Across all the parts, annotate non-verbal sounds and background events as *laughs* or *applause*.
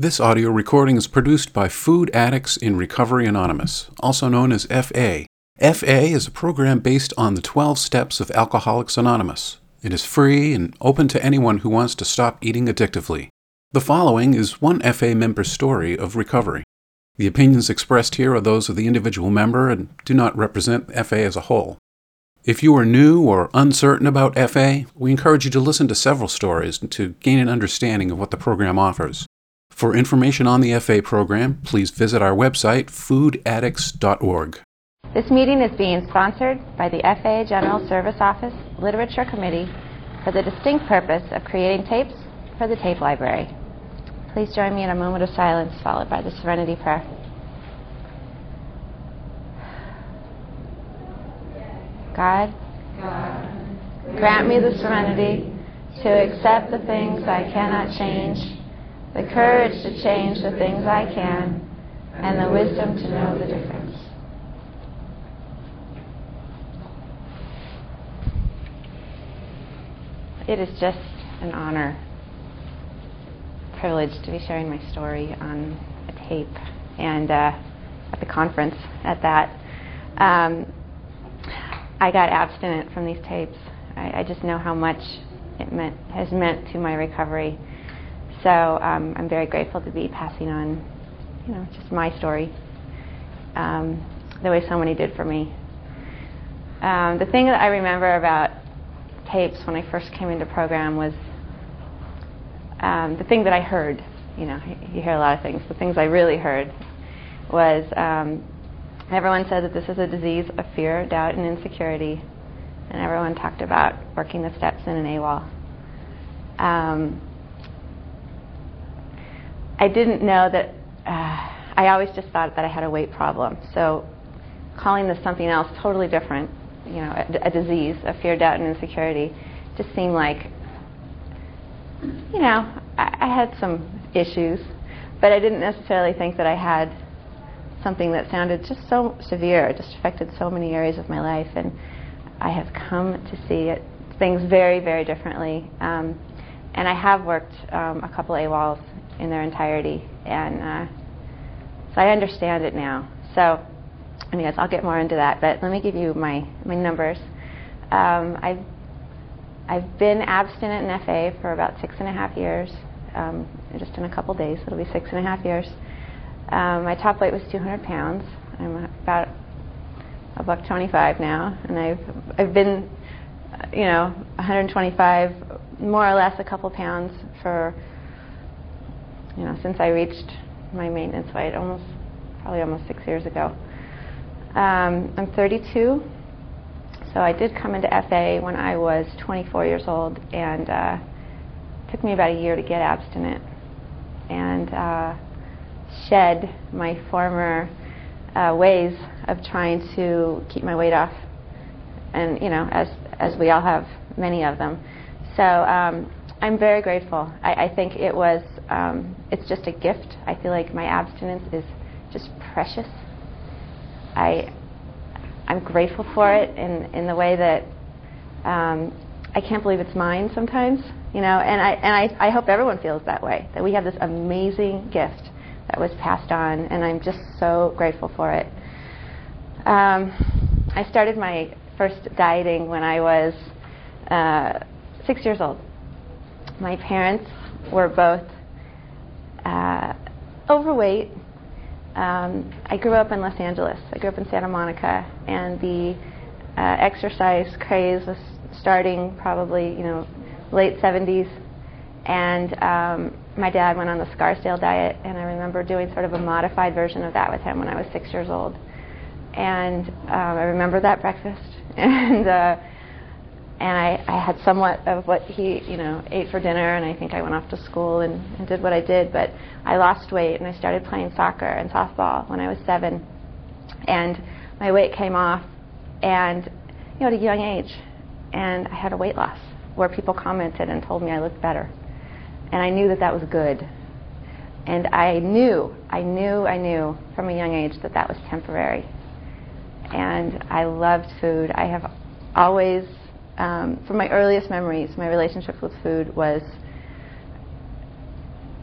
This audio recording is produced by Food Addicts in Recovery Anonymous, also known as FA. FA is a program based on the 12 steps of Alcoholics Anonymous. It is free and open to anyone who wants to stop eating addictively. The following is one FA member's story of recovery. The opinions expressed here are those of the individual member and do not represent FA as a whole. If you are new or uncertain about FA, we encourage you to listen to several stories to gain an understanding of what the program offers. For information on the FA program, please visit our website, foodaddicts.org. This meeting is being sponsored by the FA General Service Office Literature Committee for the distinct purpose of creating tapes for the tape library. Please join me in a moment of silence followed by the Serenity Prayer. God, grant me the serenity to accept the things I cannot change, the courage to change the things I can, and the wisdom to know the difference. It is just an honor, privilege to be sharing my story on a tape and uh, at the conference at that. Um, I got abstinent from these tapes. I, I just know how much it meant has meant to my recovery. So um, I'm very grateful to be passing on, you know, just my story, um, the way so many did for me. Um, the thing that I remember about tapes when I first came into program was um, the thing that I heard. You know, you hear a lot of things. The things I really heard was um, Everyone said that this is a disease of fear, doubt, and insecurity. And everyone talked about working the steps in an AWOL. Um, I didn't know that, uh, I always just thought that I had a weight problem. So calling this something else totally different, you know, a, a disease of fear, doubt, and insecurity, just seemed like, you know, I, I had some issues, but I didn't necessarily think that I had something that sounded just so severe. It just affected so many areas of my life, and I have come to see it, things very, very differently. Um, and I have worked um, a couple AWOLs in their entirety, and uh, so I understand it now. So, anyways, I'll get more into that. But let me give you my my numbers. Um, I've I've been abstinent in FA for about six and a half years. Um, just in a couple days, it'll be six and a half years. Um, my top weight was 200 pounds. I'm about a buck 25 now, and I've I've been, you know, 125, more or less a couple pounds for, you know, since I reached my maintenance weight, almost probably almost six years ago. Um, I'm 32, so I did come into FA when I was 24 years old, and uh, took me about a year to get abstinent, and. Uh, shed my former uh, ways of trying to keep my weight off, and you know, as as we all have many of them. So um, I'm very grateful. I, I think it was um, it's just a gift. I feel like my abstinence is just precious. I I'm grateful for it in in the way that um, I can't believe it's mine sometimes. You know, and I and I, I hope everyone feels that way. That we have this amazing gift that was passed on, and I'm just so grateful for it. Um, I started my first dieting when I was uh, six years old. My parents were both uh, overweight. Um, I grew up in Los Angeles. I grew up in Santa Monica, and the uh, exercise craze was starting probably, you know, late 70s, and um, my dad went on the Scarsdale diet, and I remember doing sort of a modified version of that with him when I was six years old. And um, I remember that breakfast, *laughs* and uh, and I, I had somewhat of what he, you know, ate for dinner, and I think I went off to school and, and did what I did. But I lost weight, and I started playing soccer and softball when I was seven, and my weight came off, and you know, at a young age, and I had a weight loss where people commented and told me I looked better and I knew that that was good. And I knew, I knew, I knew from a young age that that was temporary. And I loved food. I have always, um, from my earliest memories, my relationship with food was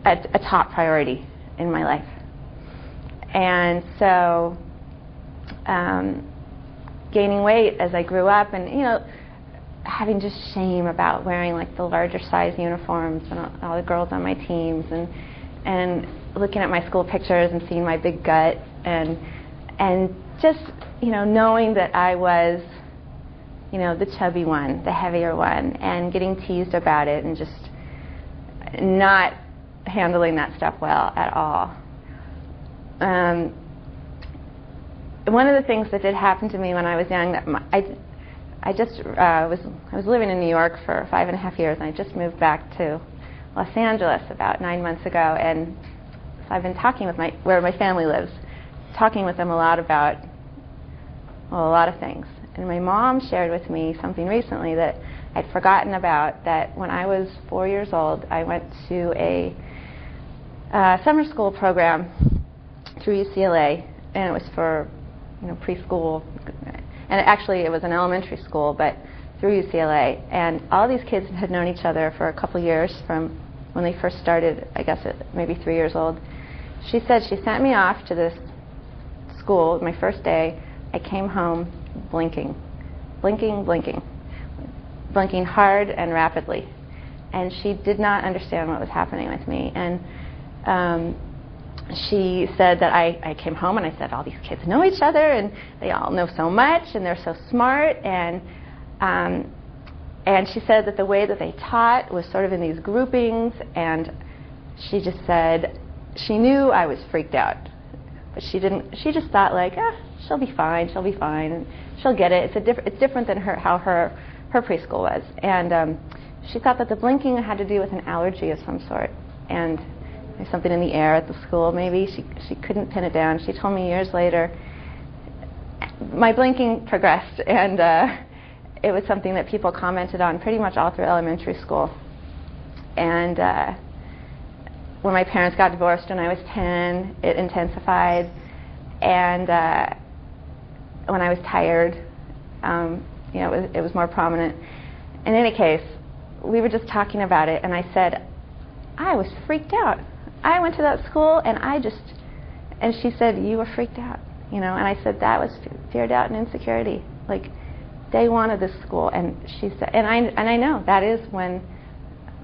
a, a top priority in my life. And so, um, gaining weight as I grew up, and you know, having just shame about wearing like the larger size uniforms and all, all the girls on my teams, and and looking at my school pictures and seeing my big gut, and and just you know knowing that I was you know the chubby one, the heavier one, and getting teased about it, and just not handling that stuff well at all. Um, one of the things that did happen to me when I was young, that my, I, I just uh, was I was living in New York for five and a half years, and I just moved back to Los Angeles about nine months ago, and so I've been talking with my where my family lives, talking with them a lot about well, a lot of things. And my mom shared with me something recently that I'd forgotten about. That when I was four years old, I went to a uh, summer school program through UCLA, and it was for you know preschool, and actually it was an elementary school, but through UCLA. And all these kids had known each other for a couple years from when they first started. I guess at maybe three years old. She said she sent me off to this school my first day. I came home blinking, blinking, blinking, blinking hard and rapidly. And she did not understand what was happening with me. And um, she said that I, I came home and I said, all these kids know each other and they all know so much and they're so smart. And, um, and she said that the way that they taught was sort of in these groupings. And she just said she knew I was freaked out. But she didn't, she just thought like, ah, she'll be fine, she'll be fine, and she'll get it. It's, a diff- it's different than her, how her, her preschool was. And um, she thought that the blinking had to do with an allergy of some sort. And there's something in the air at the school, maybe. She, she couldn't pin it down. She told me years later, my blinking progressed, *laughs* and uh, it was something that people commented on pretty much all through elementary school. And uh, when my parents got divorced when I was 10, it intensified. And uh, when I was tired, um, you know, it was, it was more prominent. In any case, we were just talking about it, and I said, I was freaked out. I went to that school and I just, and she said, you were freaked out, you know, and I said, that was fear, doubt, and insecurity. Like, one of this school, and she said, and I, and I know that is when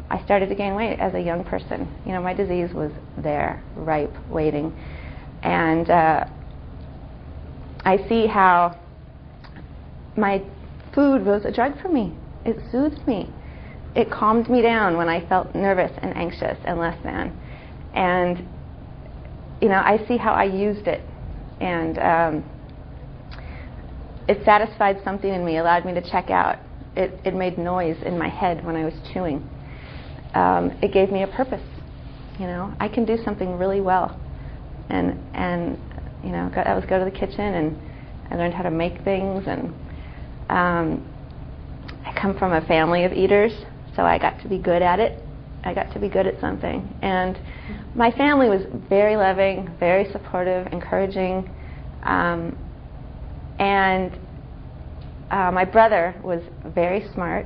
I started to gain weight as a young person. You know, my disease was there, ripe, waiting. And uh, I see how my food was a drug for me. It soothed me. It calmed me down when I felt nervous and anxious and less than and you know I see how I used it, and um, it satisfied something in me, allowed me to check out. It, it made noise in my head when I was chewing. Um, it gave me a purpose. You know, I can do something really well, and and you know, go, I was go to the kitchen and I learned how to make things, and um, I come from a family of eaters, so I got to be good at it. I got to be good at something, and my family was very loving, very supportive, encouraging, um, and uh, my brother was very smart.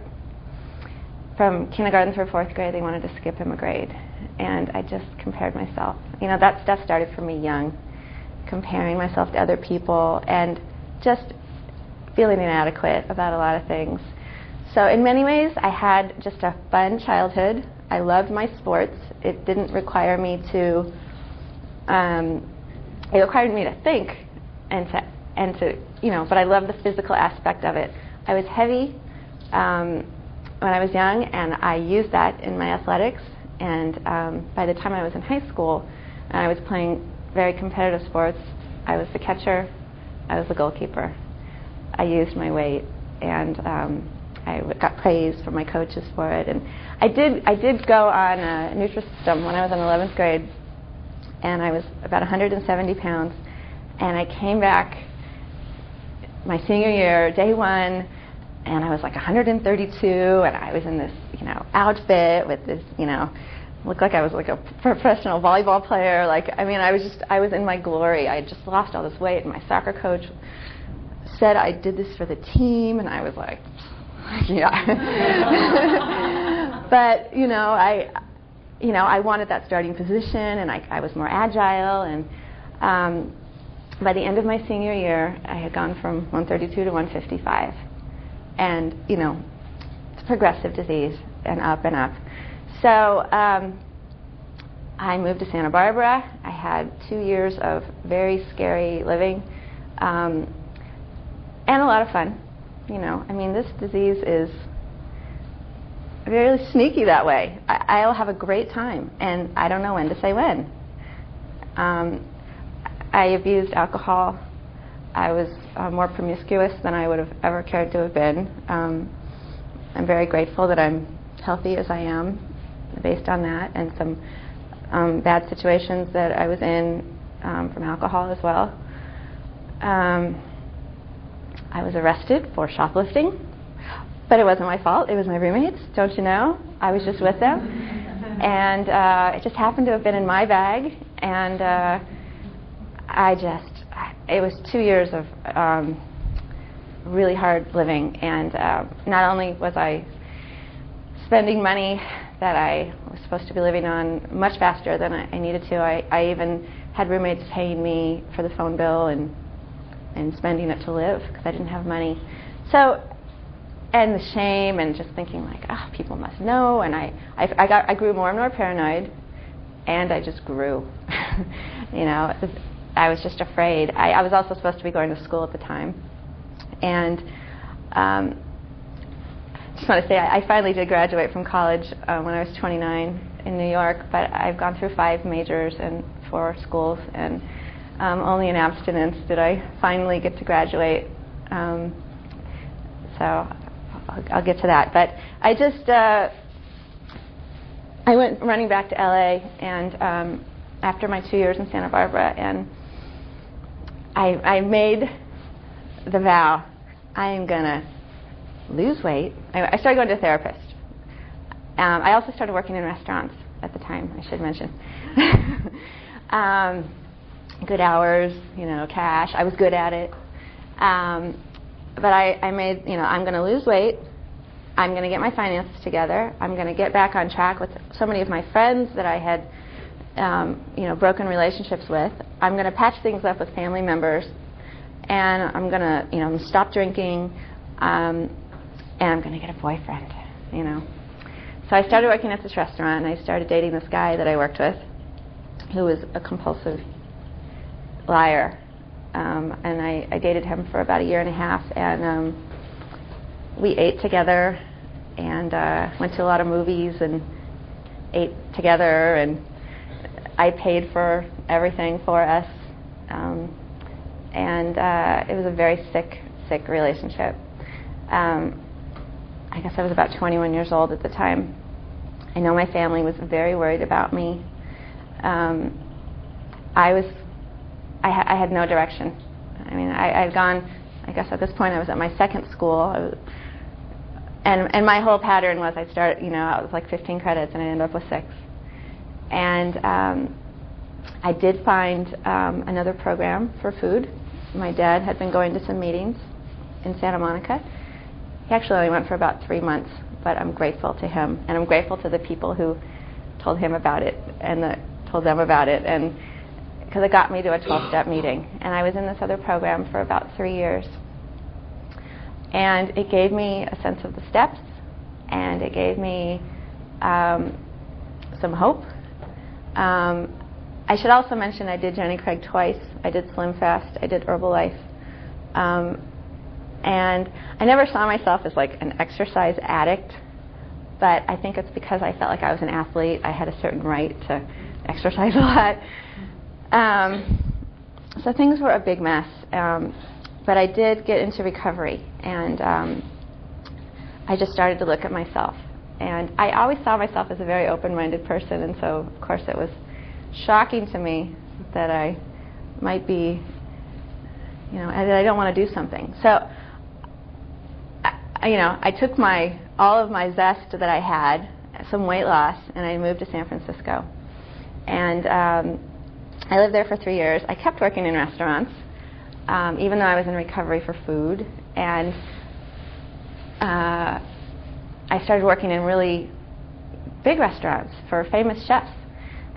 From kindergarten through fourth grade, they wanted to skip him a grade, and I just compared myself. You know, that stuff started for me young, comparing myself to other people, and just feeling inadequate about a lot of things. So, in many ways, I had just a fun childhood. I loved my sports. It didn't require me to. Um, it required me to think and to and to you know, but I loved the physical aspect of it. I was heavy um, when I was young, and I used that in my athletics. And um, by the time I was in high school, I was playing very competitive sports, I was the catcher, I was the goalkeeper. I used my weight, and um, I got praise from my coaches for it. And I did I did go on a Nutrisystem when I was in 11th grade, and I was about 170 pounds, and I came back my senior year, day one, and I was like 132, and I was in this you know outfit with this you know looked like I was like a professional volleyball player. Like I mean, I was just I was in my glory. I had just lost all this weight, and my soccer coach said I did this for the team, and I was like, *laughs* yeah. *laughs* but you know, I you know, I wanted that starting position, and I, I was more agile. And um, by the end of my senior year, I had gone from 132 to 155, and you know, it's a progressive disease, and up and up. So um, I moved to Santa Barbara. I had two years of very scary living, um, and a lot of fun. You know, I mean, this disease is really sneaky that way. I, will have a great time, and I don't know when to say when. Um, I abused alcohol. I was uh, more promiscuous than I would have ever cared to have been. Um, I'm very grateful that I'm healthy as I am, based on that, and some um, bad situations that I was in um, from alcohol as well. Um, I was arrested for shoplifting but it wasn't my fault. It was my roommates, don't you know? I was just with them. And uh, it just happened to have been in my bag. And uh, I just, it was two years of um, really hard living. And uh, not only was I spending money that I was supposed to be living on much faster than I, I needed to, I, I even had roommates paying me for the phone bill and, and spending it to live because I didn't have money. So and the shame and just thinking like, oh, people must know. And I, I, I got, I grew more and more paranoid, and I just grew. *laughs* you know, I was just afraid. I, I was also supposed to be going to school at the time, and um, just want to say I, I finally did graduate from college uh, when I was 29 in New York. But I've gone through five majors and four schools, and um, only in abstinence did I finally get to graduate. Um, so I'll, I'll get to that. But I just uh, I went running back to LA, and um, after my two years in Santa Barbara, and I, I made the vow I am gonna lose weight. I, I started going to a therapist. Um, I also started working in restaurants at the time. I should mention. *laughs* um, good hours, you know, cash. I was good at it. Um, but I, I made, you know, I'm going to lose weight. I'm going to get my finances together. I'm going to get back on track with so many of my friends that I had, um, you know, broken relationships with. I'm going to patch things up with family members, and I'm going to, you know, stop drinking, um, and I'm going to get a boyfriend, you know. So I started working at this restaurant, and I started dating this guy that I worked with, who was a compulsive liar um, and I, I dated him for about a year and a half, and um, we ate together and uh, went to a lot of movies and ate together, and I paid for everything for us, um, and uh, it was a very sick, sick relationship. Um, I guess I was about 21 years old at the time. I know my family was very worried about me. Um, I was I, ha- I had no direction. I mean, I, had gone, I guess at this point I was at my second school. Was, and, and my whole pattern was I started, you know, I was like 15 credits and I ended up with six. And um, I did find um, another program for food. My dad had been going to some meetings in Santa Monica. He actually only went for about three months, but I'm grateful to him. And I'm grateful to the people who told him about it and the, told them about it. And because it got me to a 12 step *sighs* meeting. And I was in this other program for about three years. And it gave me a sense of the steps, and it gave me um, some hope. Um, I should also mention I did Jenny Craig twice. I did Slim Fast. I did Herbalife. Um, and I never saw myself as like an exercise addict, but I think it's because I felt like I was an athlete. I had a certain right to exercise a lot. Um, so things were a big mess. Um, but I did get into recovery, and um, I just started to look at myself. And I always saw myself as a very open minded person, and so, of course, it was shocking to me that I might be, you know, that I don't want to do something. So, you know, I took my all of my zest that I had, some weight loss, and I moved to San Francisco. And um, I lived there for three years. I kept working in restaurants, um, even though I was in recovery for food. And uh, I started working in really big restaurants for famous chefs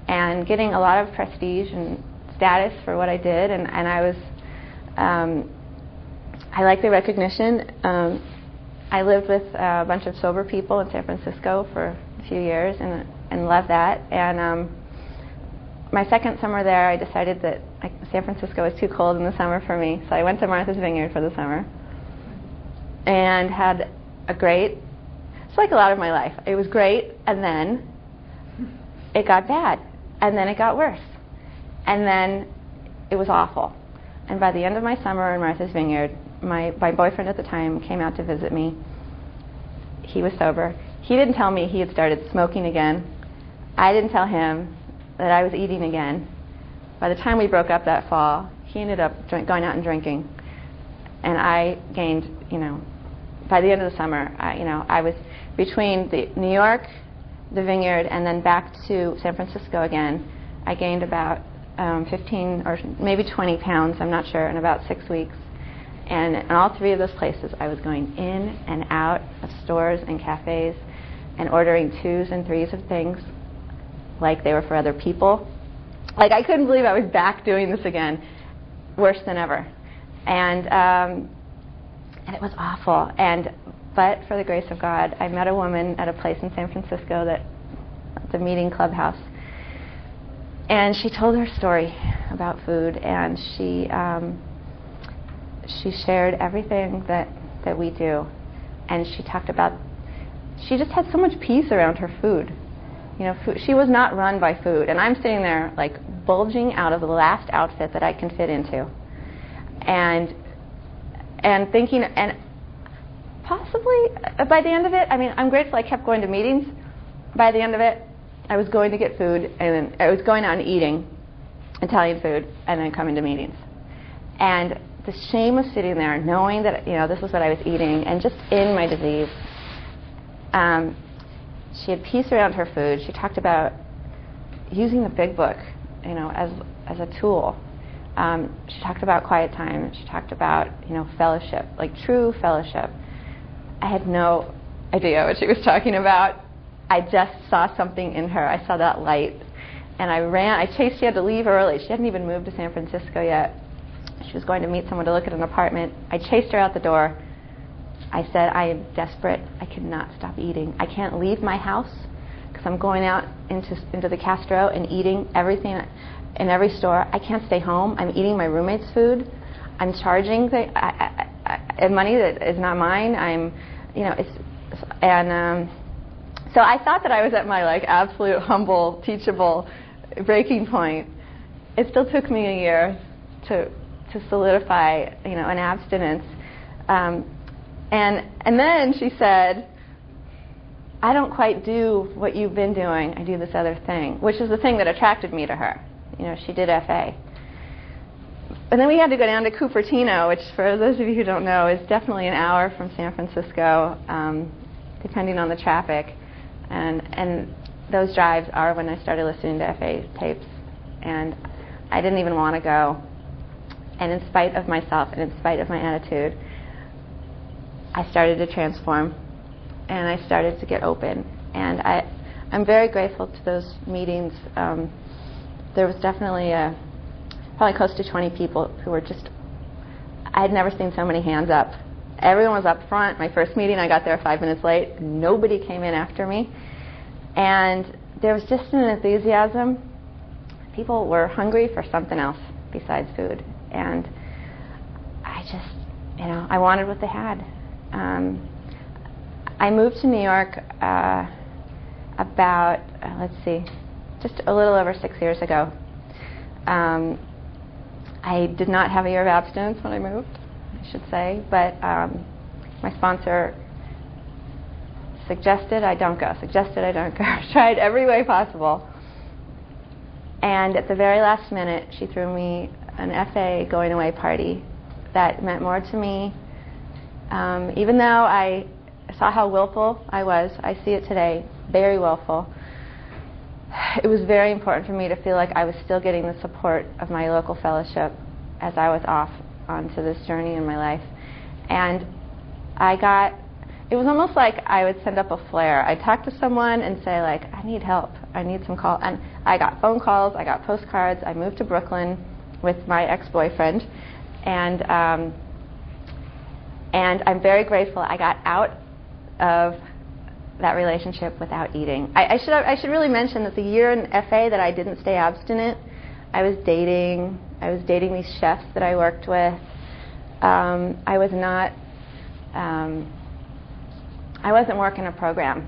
and getting a lot of prestige and status for what I did. And, and I was, um, I liked the recognition. Um, I lived with a bunch of sober people in San Francisco for a few years and, and loved that. And um, my second summer there, I decided that I, San Francisco was too cold in the summer for me, so I went to Martha's Vineyard for the summer and had a great, it's like a lot of my life. It was great, and then it got bad, and then it got worse, and then it was awful. And by the end of my summer in Martha's Vineyard, my, my boyfriend at the time came out to visit me. He was sober. He didn't tell me he had started smoking again. I didn't tell him that I was eating again. By the time we broke up that fall, he ended up drink, going out and drinking, and I gained, you know, by the end of the summer, I, you know, I was between the New York, the Vineyard, and then back to San Francisco again. I gained about um, 15 or maybe 20 pounds, I'm not sure, in about six weeks. And in all three of those places, I was going in and out of stores and cafes and ordering twos and threes of things like they were for other people. Like I couldn't believe I was back doing this again, worse than ever. And um, and it was awful. And but for the grace of God, I met a woman at a place in San Francisco that the meeting clubhouse, and she told her story about food, and she um, she shared everything that that we do, and she talked about. She just had so much peace around her food you know, food, she was not run by food. And I'm sitting there like bulging out of the last outfit that I can fit into. And and thinking and possibly uh, by the end of it, I mean, I'm grateful I kept going to meetings. By the end of it, I was going to get food and I was going out and eating Italian food and then coming to meetings. And the shame of sitting there knowing that you know this was what I was eating and just in my disease um, she had peace around her food. She talked about using the big book, you know, as as a tool. Um, she talked about quiet time. She talked about you know fellowship, like true fellowship. I had no idea what she was talking about. I just saw something in her. I saw that light, and I ran. I chased. She had to leave early. She hadn't even moved to San Francisco yet. She was going to meet someone to look at an apartment. I chased her out the door. I said, I am desperate. I cannot stop eating. I can't leave my house because I'm going out into, into the Castro and eating everything in every store. I can't stay home. I'm eating my roommate's food. I'm charging the, I, I, I, money that is not mine. I'm, you know, it's, and um, so I thought that I was at my like absolute humble, teachable breaking point. It still took me a year to to solidify, you know, an abstinence. Um, and, and then she said, I don't quite do what you've been doing. I do this other thing, which is the thing that attracted me to her. You know, she did FA. And then we had to go down to Cupertino, which, for those of you who don't know, is definitely an hour from San Francisco, um, depending on the traffic. And, and those drives are when I started listening to FA tapes. And I didn't even want to go. And in spite of myself and in spite of my attitude, I started to transform and I started to get open. And I, I'm very grateful to those meetings. Um, there was definitely a, probably close to 20 people who were just, I had never seen so many hands up. Everyone was up front. My first meeting, I got there five minutes late. Nobody came in after me. And there was just an enthusiasm. People were hungry for something else besides food. And I just, you know, I wanted what they had um, I moved to New York uh, about, uh, let's see, just a little over six years ago. Um, I did not have a year of abstinence when I moved, I should say, but um, my sponsor suggested I don't go, suggested I don't go, *laughs* tried every way possible. And at the very last minute, she threw me an FA going away party that meant more to me um, even though I saw how willful I was, I see it today, very willful. *sighs* It was very important for me to feel like I was still getting the support of my local fellowship as I was off onto this journey in my life. And I got, it was almost like I would send up a flare. I'd talk to someone and say like, I need help. I need some call. And I got phone calls. I got postcards. I moved to Brooklyn with my ex-boyfriend, and um, and I'm very grateful I got out of that relationship without eating. I, I should I should really mention that the year in FA that I didn't stay abstinent, I was dating. I was dating these chefs that I worked with. Um, I was not. Um, I wasn't working a program,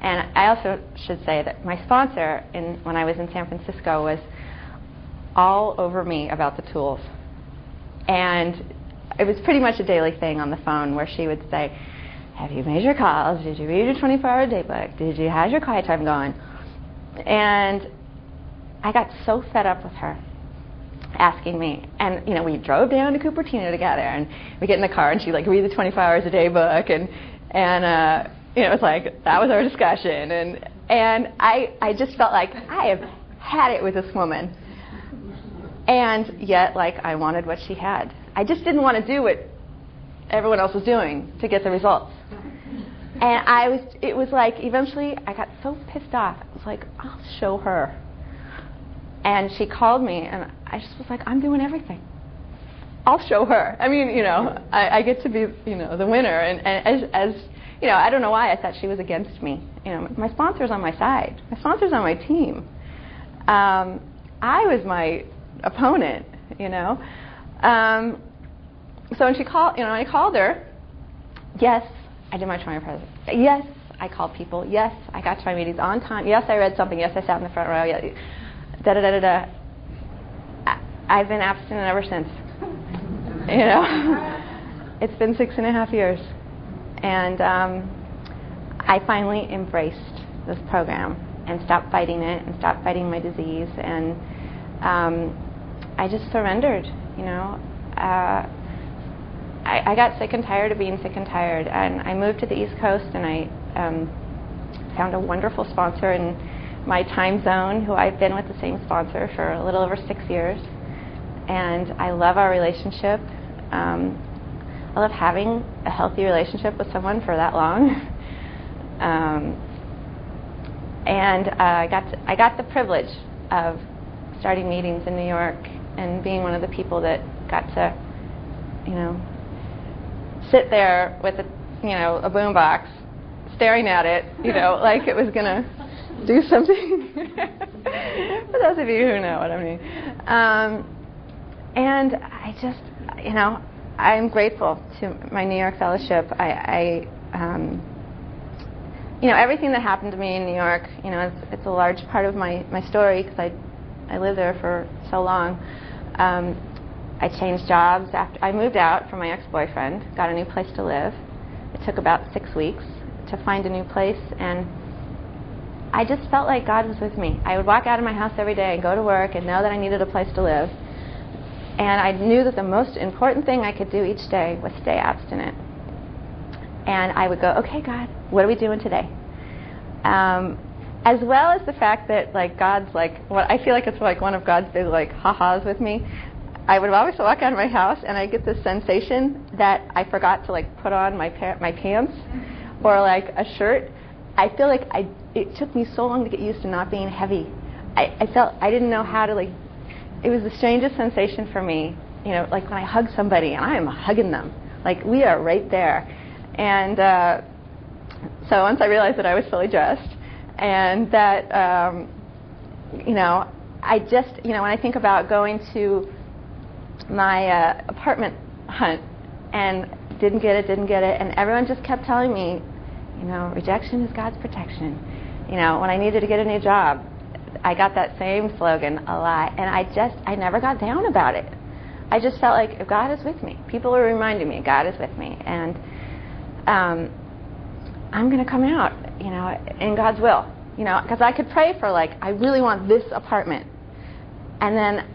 and I also should say that my sponsor in when I was in San Francisco was all over me about the tools, and it was pretty much a daily thing on the phone where she would say, "Have you made your calls? Did you read your 24-hour day book? Did you have your quiet time going?" And I got so fed up with her asking me. And you know, we drove down to Cupertino together, and we get in the car, and she like read the 24 hours a day book, and and uh, you know, it's like that was our discussion, and and I I just felt like I have had it with this woman, and yet like I wanted what she had. I just didn't want to do what everyone else was doing to get the results. And I was, it was like, eventually I got so pissed off. I was like, I'll show her. And she called me, and I just was like, I'm doing everything. I'll show her. I mean, you know, I, I get to be, you know, the winner. And, and as, as, you know, I don't know why I thought she was against me. You know, my sponsor's on my side. My sponsor's on my team. Um, I was my opponent, you know. Um, so when she called, you know, I called her. Yes, I did my 20 present. Yes, I called people. Yes, I got to my meetings on time. Yes, I read something. Yes, I sat in the front row. Da da da da da. I've been abstinent ever since. You know, *laughs* it's been six and a half years, and um, I finally embraced this program and stopped fighting it and stopped fighting my disease, and um, I just surrendered. You know, uh, I, I got sick and tired of being sick and tired, and I moved to the East Coast, and I um, found a wonderful sponsor in my time zone, who I've been with the same sponsor for a little over six years and I love our relationship. Um, I love having a healthy relationship with someone for that long. *laughs* um, and uh, I got to, I got the privilege of starting meetings in New York and being one of the people that got to, you know, sit there with a you know a boombox, staring at it, you know, *laughs* like it was gonna do something. *laughs* For those of you who know what I mean. Um, and I just, you know, I'm grateful to my New York fellowship. I, I um, you know, everything that happened to me in New York, you know, it's, it's a large part of my, my story because I, I lived there for so long. Um, I changed jobs after I moved out from my ex-boyfriend, got a new place to live. It took about six weeks to find a new place, and I just felt like God was with me. I would walk out of my house every day and go to work and know that I needed a place to live. And I knew that the most important thing I could do each day was stay abstinent. And I would go, okay, God, what are we doing today? Um, as well as the fact that like God's like what I feel like it's like one of God's big like ha-has with me. I would always walk out of my house and I get this sensation that I forgot to like put on my pa- my pants or like a shirt. I feel like I it took me so long to get used to not being heavy. I, I felt I didn't know how to like it was the strangest sensation for me. You know, like when I hug somebody and I am hugging them, like we are right there. And uh, so once I realized that I was fully dressed, and that um, you know, I just you know when I think about going to my uh, apartment hunt and didn't get it, didn't get it, and everyone just kept telling me, you know, rejection is God's protection. You know, when I needed to get a new job, I got that same slogan a lot, and I just I never got down about it. I just felt like if God is with me, people were reminding me God is with me, and um, I'm going to come out, you know, in God's will, you know, because I could pray for like I really want this apartment, and then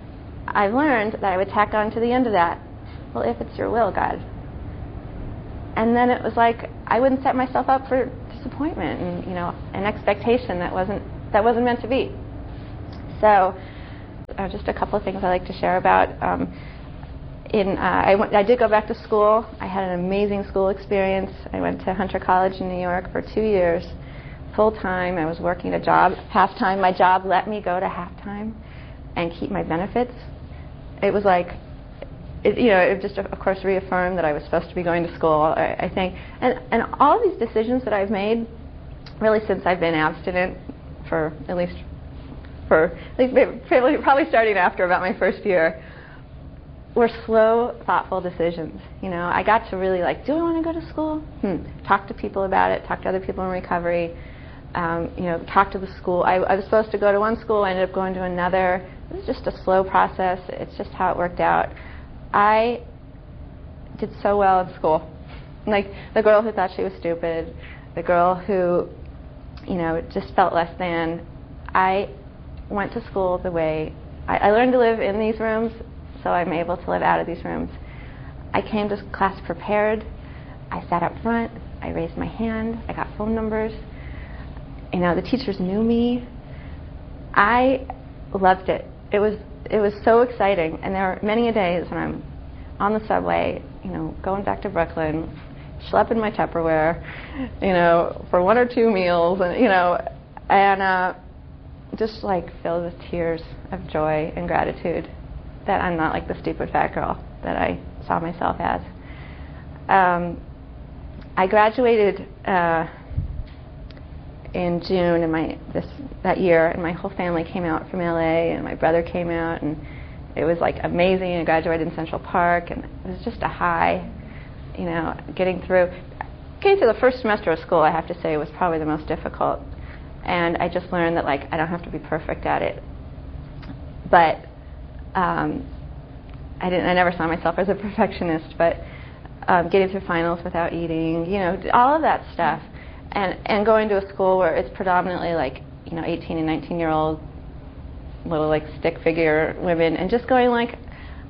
I learned that I would tack on to the end of that, well, if it's your will, God. And then it was like I wouldn't set myself up for disappointment and you know an expectation that wasn't that wasn't meant to be. So, uh, just a couple of things I like to share about. Um, in, uh, I, went, I did go back to school. I had an amazing school experience. I went to Hunter College in New York for two years, full time. I was working a job half time. My job let me go to half time and keep my benefits. It was like, it, you know, it just of course reaffirmed that I was supposed to be going to school. I, I think, and and all these decisions that I've made, really since I've been abstinent for at least for at least probably starting after about my first year were slow, thoughtful decisions. You know, I got to really like, do I want to go to school? Hmm. Talk to people about it. Talk to other people in recovery. Um, you know, talk to the school. I, I was supposed to go to one school. I ended up going to another. It was just a slow process. It's just how it worked out. I did so well in school. Like the girl who thought she was stupid, the girl who, you know, just felt less than. I went to school the way I, I learned to live in these rooms so I'm able to live out of these rooms. I came to class prepared. I sat up front. I raised my hand. I got phone numbers. You know, the teachers knew me. I loved it. It was it was so exciting, and there are many a days when I'm on the subway, you know, going back to Brooklyn, schlepping my Tupperware, you know, for one or two meals, and you know, and uh, just like filled with tears of joy and gratitude that I'm not like the stupid fat girl that I saw myself as. Um, I graduated uh, in June in my this that year, and my whole family came out from LA, and my brother came out, and it was like amazing. I graduated in Central Park, and it was just a high, you know, getting through. Getting through the first semester of school, I have to say, was probably the most difficult, and I just learned that like I don't have to be perfect at it, but um, I didn't. I never saw myself as a perfectionist, but um, getting through finals without eating, you know, all of that stuff, and and going to a school where it's predominantly like you know 18 and 19 year old little like stick figure women, and just going like,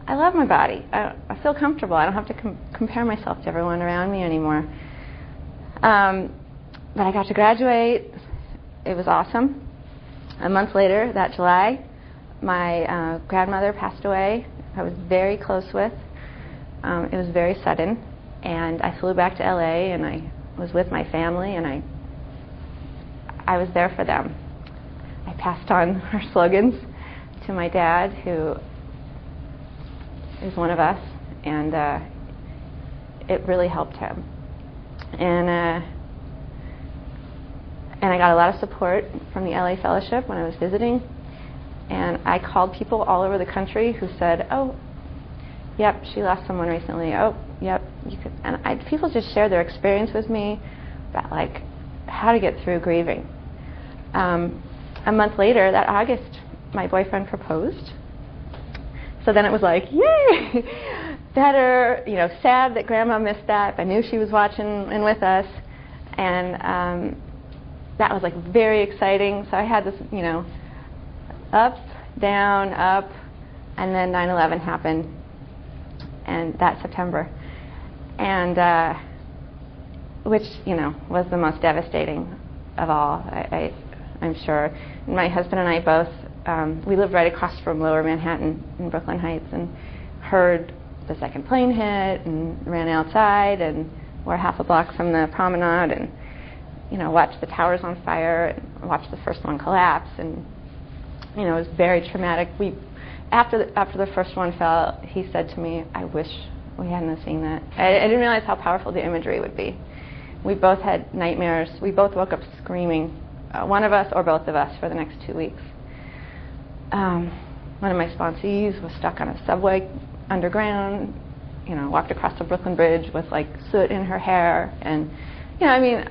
I love my body. I, I feel comfortable. I don't have to com- compare myself to everyone around me anymore. Um, but I got to graduate. It was awesome. A month later, that July, my uh, grandmother passed away. I was very close with. Um, it was very sudden, and I flew back to LA, and I was with my family, and I I was there for them. I passed on *laughs* her slogans to my dad, who is one of us, and uh, it really helped him. And uh, and I got a lot of support from the LA Fellowship when I was visiting and I called people all over the country who said, "Oh, yep, she lost someone recently. Oh, yep, you could." And I, people just shared their experience with me about like how to get through grieving. Um, a month later, that August, my boyfriend proposed. So then it was like, yay, *laughs* better, you know, sad that grandma missed that. I knew she was watching and with us, and um, that was like very exciting. So I had this, you know, up, down, up, and then 9/11 happened, and that September, and uh, which you know was the most devastating of all. I, I, am sure. My husband and I both um, we lived right across from Lower Manhattan in Brooklyn Heights, and heard the second plane hit, and ran outside, and we're half a block from the promenade, and you know watched the towers on fire, and watched the first one collapse, and you know, it was very traumatic. We, after the, after the first one fell, he said to me, "I wish we hadn't seen that." I, I didn't realize how powerful the imagery would be. We both had nightmares. We both woke up screaming, uh, one of us or both of us, for the next two weeks. Um, one of my sponsees was stuck on a subway underground. You know, walked across the Brooklyn Bridge with like soot in her hair, and you know, I mean,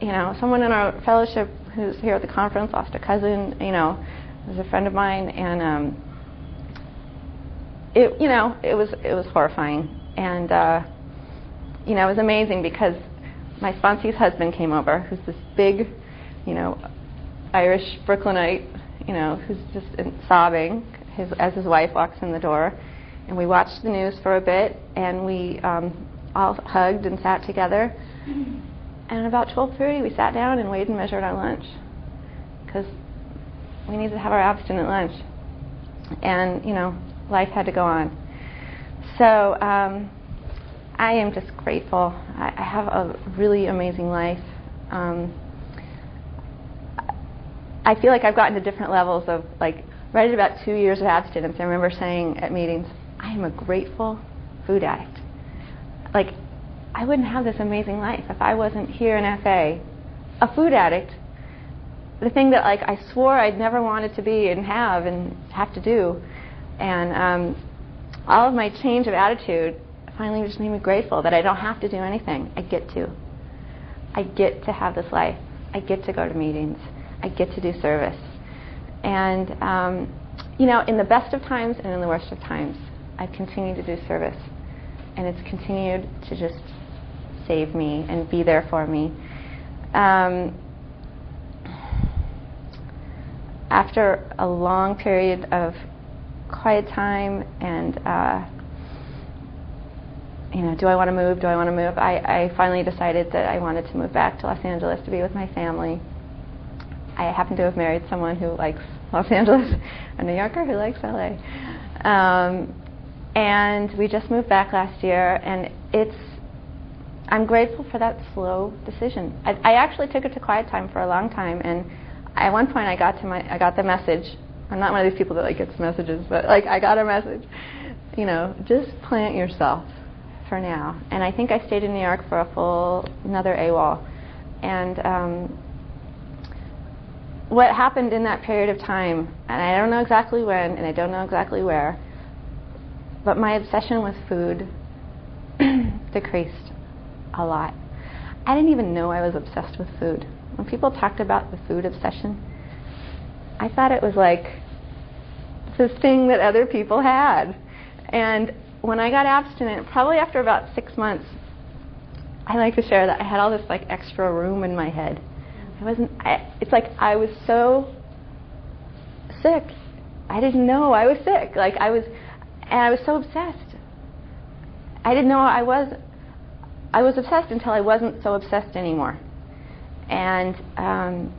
you know, someone in our fellowship who's here at the conference lost a cousin, you know, was a friend of mine, and um, it, you know, it was it was horrifying, and uh, you know, it was amazing because my sponsee's husband came over, who's this big, you know, Irish Brooklynite, you know, who's just sobbing. His, as his wife walks in the door, and we watched the news for a bit, and we um, all hugged and sat together. *laughs* And about 12:30, we sat down and weighed and measured our lunch because we needed to have our abstinent lunch. And you know, life had to go on. so um, I am just grateful. I, I have a really amazing life. Um, I feel like I've gotten to different levels of like right at about two years of abstinence. I remember saying at meetings, "I am a grateful food addict." Like I wouldn't have this amazing life if I wasn't here in FA, a food addict. The thing that like I swore I'd never wanted to be and have and have to do, and um, all of my change of attitude finally just made me grateful that I don't have to do anything. I get to. I get to have this life. I get to go to meetings. I get to do service. And, um, you know, in the best of times and in the worst of times, I've continued to do service. And it's continued to just save me and be there for me. Um, after a long period of quiet time and uh, you know, do I want to move? Do I want to move? I, I finally decided that I wanted to move back to Los Angeles to be with my family. I happen to have married someone who likes Los Angeles, *laughs* a New Yorker who likes LA. Um, and we just moved back last year, and it's I'm grateful for that slow decision. I, I actually took it to quiet time for a long time, and at one point I got to my I got the message. I'm not one of these people that like gets messages, but like I got a message. You know, just plant yourself for now. And I think I stayed in New York for a full another AWOL. And um, what happened in that period of time, and I don't know exactly when, and I don't know exactly where, but my obsession with food *clears throat* decreased a lot. I didn't even know I was obsessed with food. When people talked about the food obsession, I thought it was like this thing that other people had. And when I got abstinent, probably after about six months, I like to share that I had all this like extra room in my head. I wasn't. I, it's like I was so sick. I didn't know I was sick. Like I was, and I was so obsessed. I didn't know I was. I was obsessed until I wasn't so obsessed anymore. And um,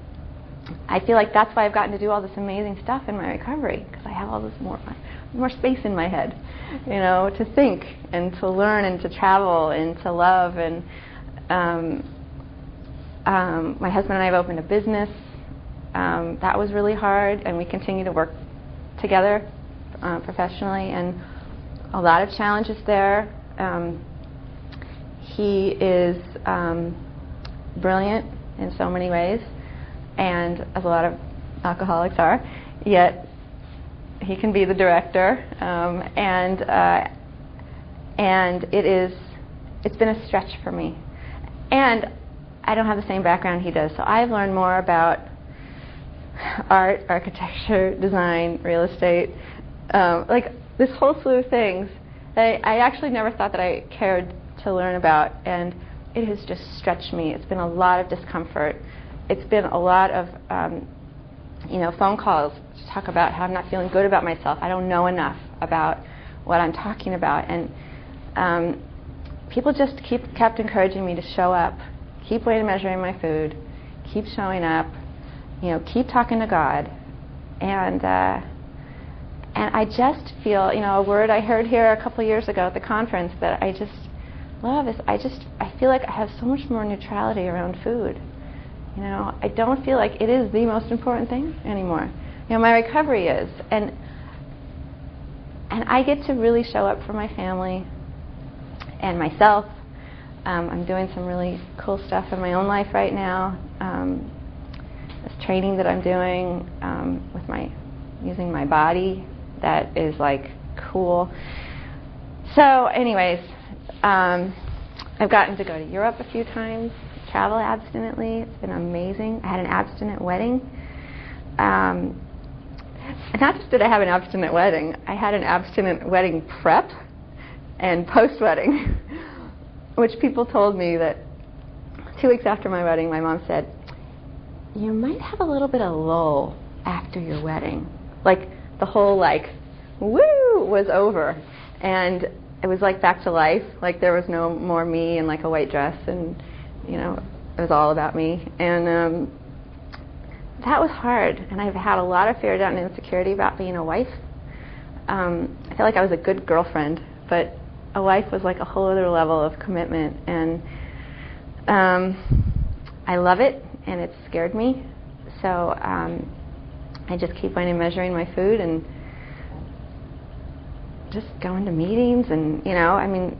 I feel like that's why I've gotten to do all this amazing stuff in my recovery because I have all this more more space in my head, you know, to think and to learn and to travel and to love. And um, um, my husband and I have opened a business. Um, that was really hard, and we continue to work together uh, professionally, and a lot of challenges there. Um, he is um, brilliant in so many ways, and as a lot of alcoholics are, yet he can be the director, um, and uh, and it is it's been a stretch for me, and I don't have the same background he does, so I've learned more about art, architecture, design, real estate, um, like this whole slew of things I, I actually never thought that I cared to learn about, and it has just stretched me. It's been a lot of discomfort. It's been a lot of um, you know, phone calls to talk about how I'm not feeling good about myself. I don't know enough about what I'm talking about, and um, people just keep kept encouraging me to show up, keep weighing and measuring my food, keep showing up, you know, keep talking to God, and uh, and I just feel, you know, a word I heard here a couple of years ago at the conference that I just love is I just I feel like I have so much more neutrality around food you know, I don't feel like it is the most important thing anymore. You know, my recovery is, and and I get to really show up for my family and myself. Um, I'm doing some really cool stuff in my own life right now. Um, this training that I'm doing um, with my using my body that is like cool. So, anyways, um, I've gotten to go to Europe a few times travel abstinently. It's been amazing. I had an abstinent wedding. Um, not just did I have an abstinent wedding, I had an abstinent wedding prep and post wedding, *laughs* which people told me that two weeks after my wedding, my mom said, You might have a little bit of lull after your wedding. Like the whole, like, woo was over. And it was like back to life. Like there was no more me in like a white dress and you know, it was all about me. And um, that was hard. And I've had a lot of fear, doubt, and insecurity about being a wife. Um, I feel like I was a good girlfriend, but a wife was like a whole other level of commitment, and um, I love it, and it scared me. So um, I just keep on measuring my food and just going to meetings, and you know, I mean,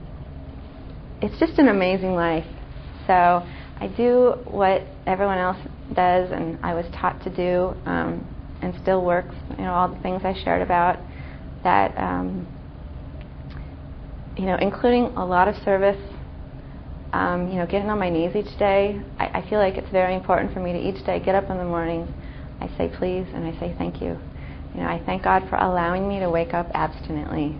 it's just an amazing life. So I do what everyone else does, and I was taught to do, um, and still works. You know, all the things I shared about that. Um, you know, including a lot of service. Um, you know, getting on my knees each day. I, I feel like it's very important for me to each day get up in the morning. I say please and I say thank you. You know, I thank God for allowing me to wake up abstinently.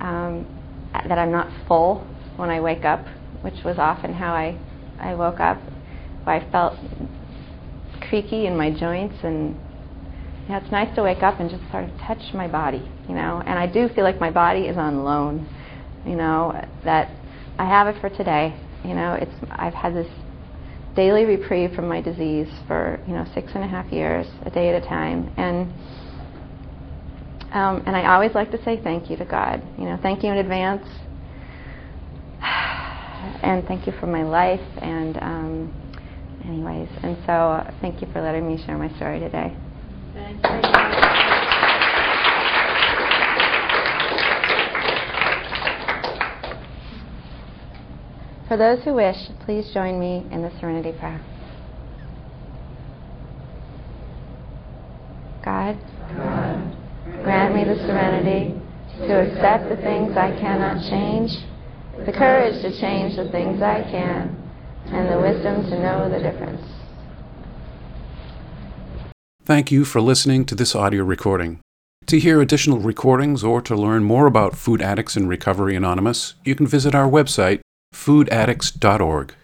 Um, that I'm not full when I wake up, which was often how I, I woke up. I felt creaky in my joints and you know, it's nice to wake up and just sort of touch my body, you know. And I do feel like my body is on loan, you know, that I have it for today. You know, it's I've had this daily reprieve from my disease for you know six and a half years, a day at a time, and um, and I always like to say thank you to God. You know, thank you in advance, *sighs* and thank you for my life. And um, anyways, and so uh, thank you for letting me share my story today. Thank you. For those who wish, please join me in the Serenity Prayer. God, grant me the serenity to accept the things I cannot change, the courage to change the things I can, and the wisdom to know the difference. Thank you for listening to this audio recording. To hear additional recordings or to learn more about Food Addicts in Recovery Anonymous, you can visit our website, foodaddicts.org.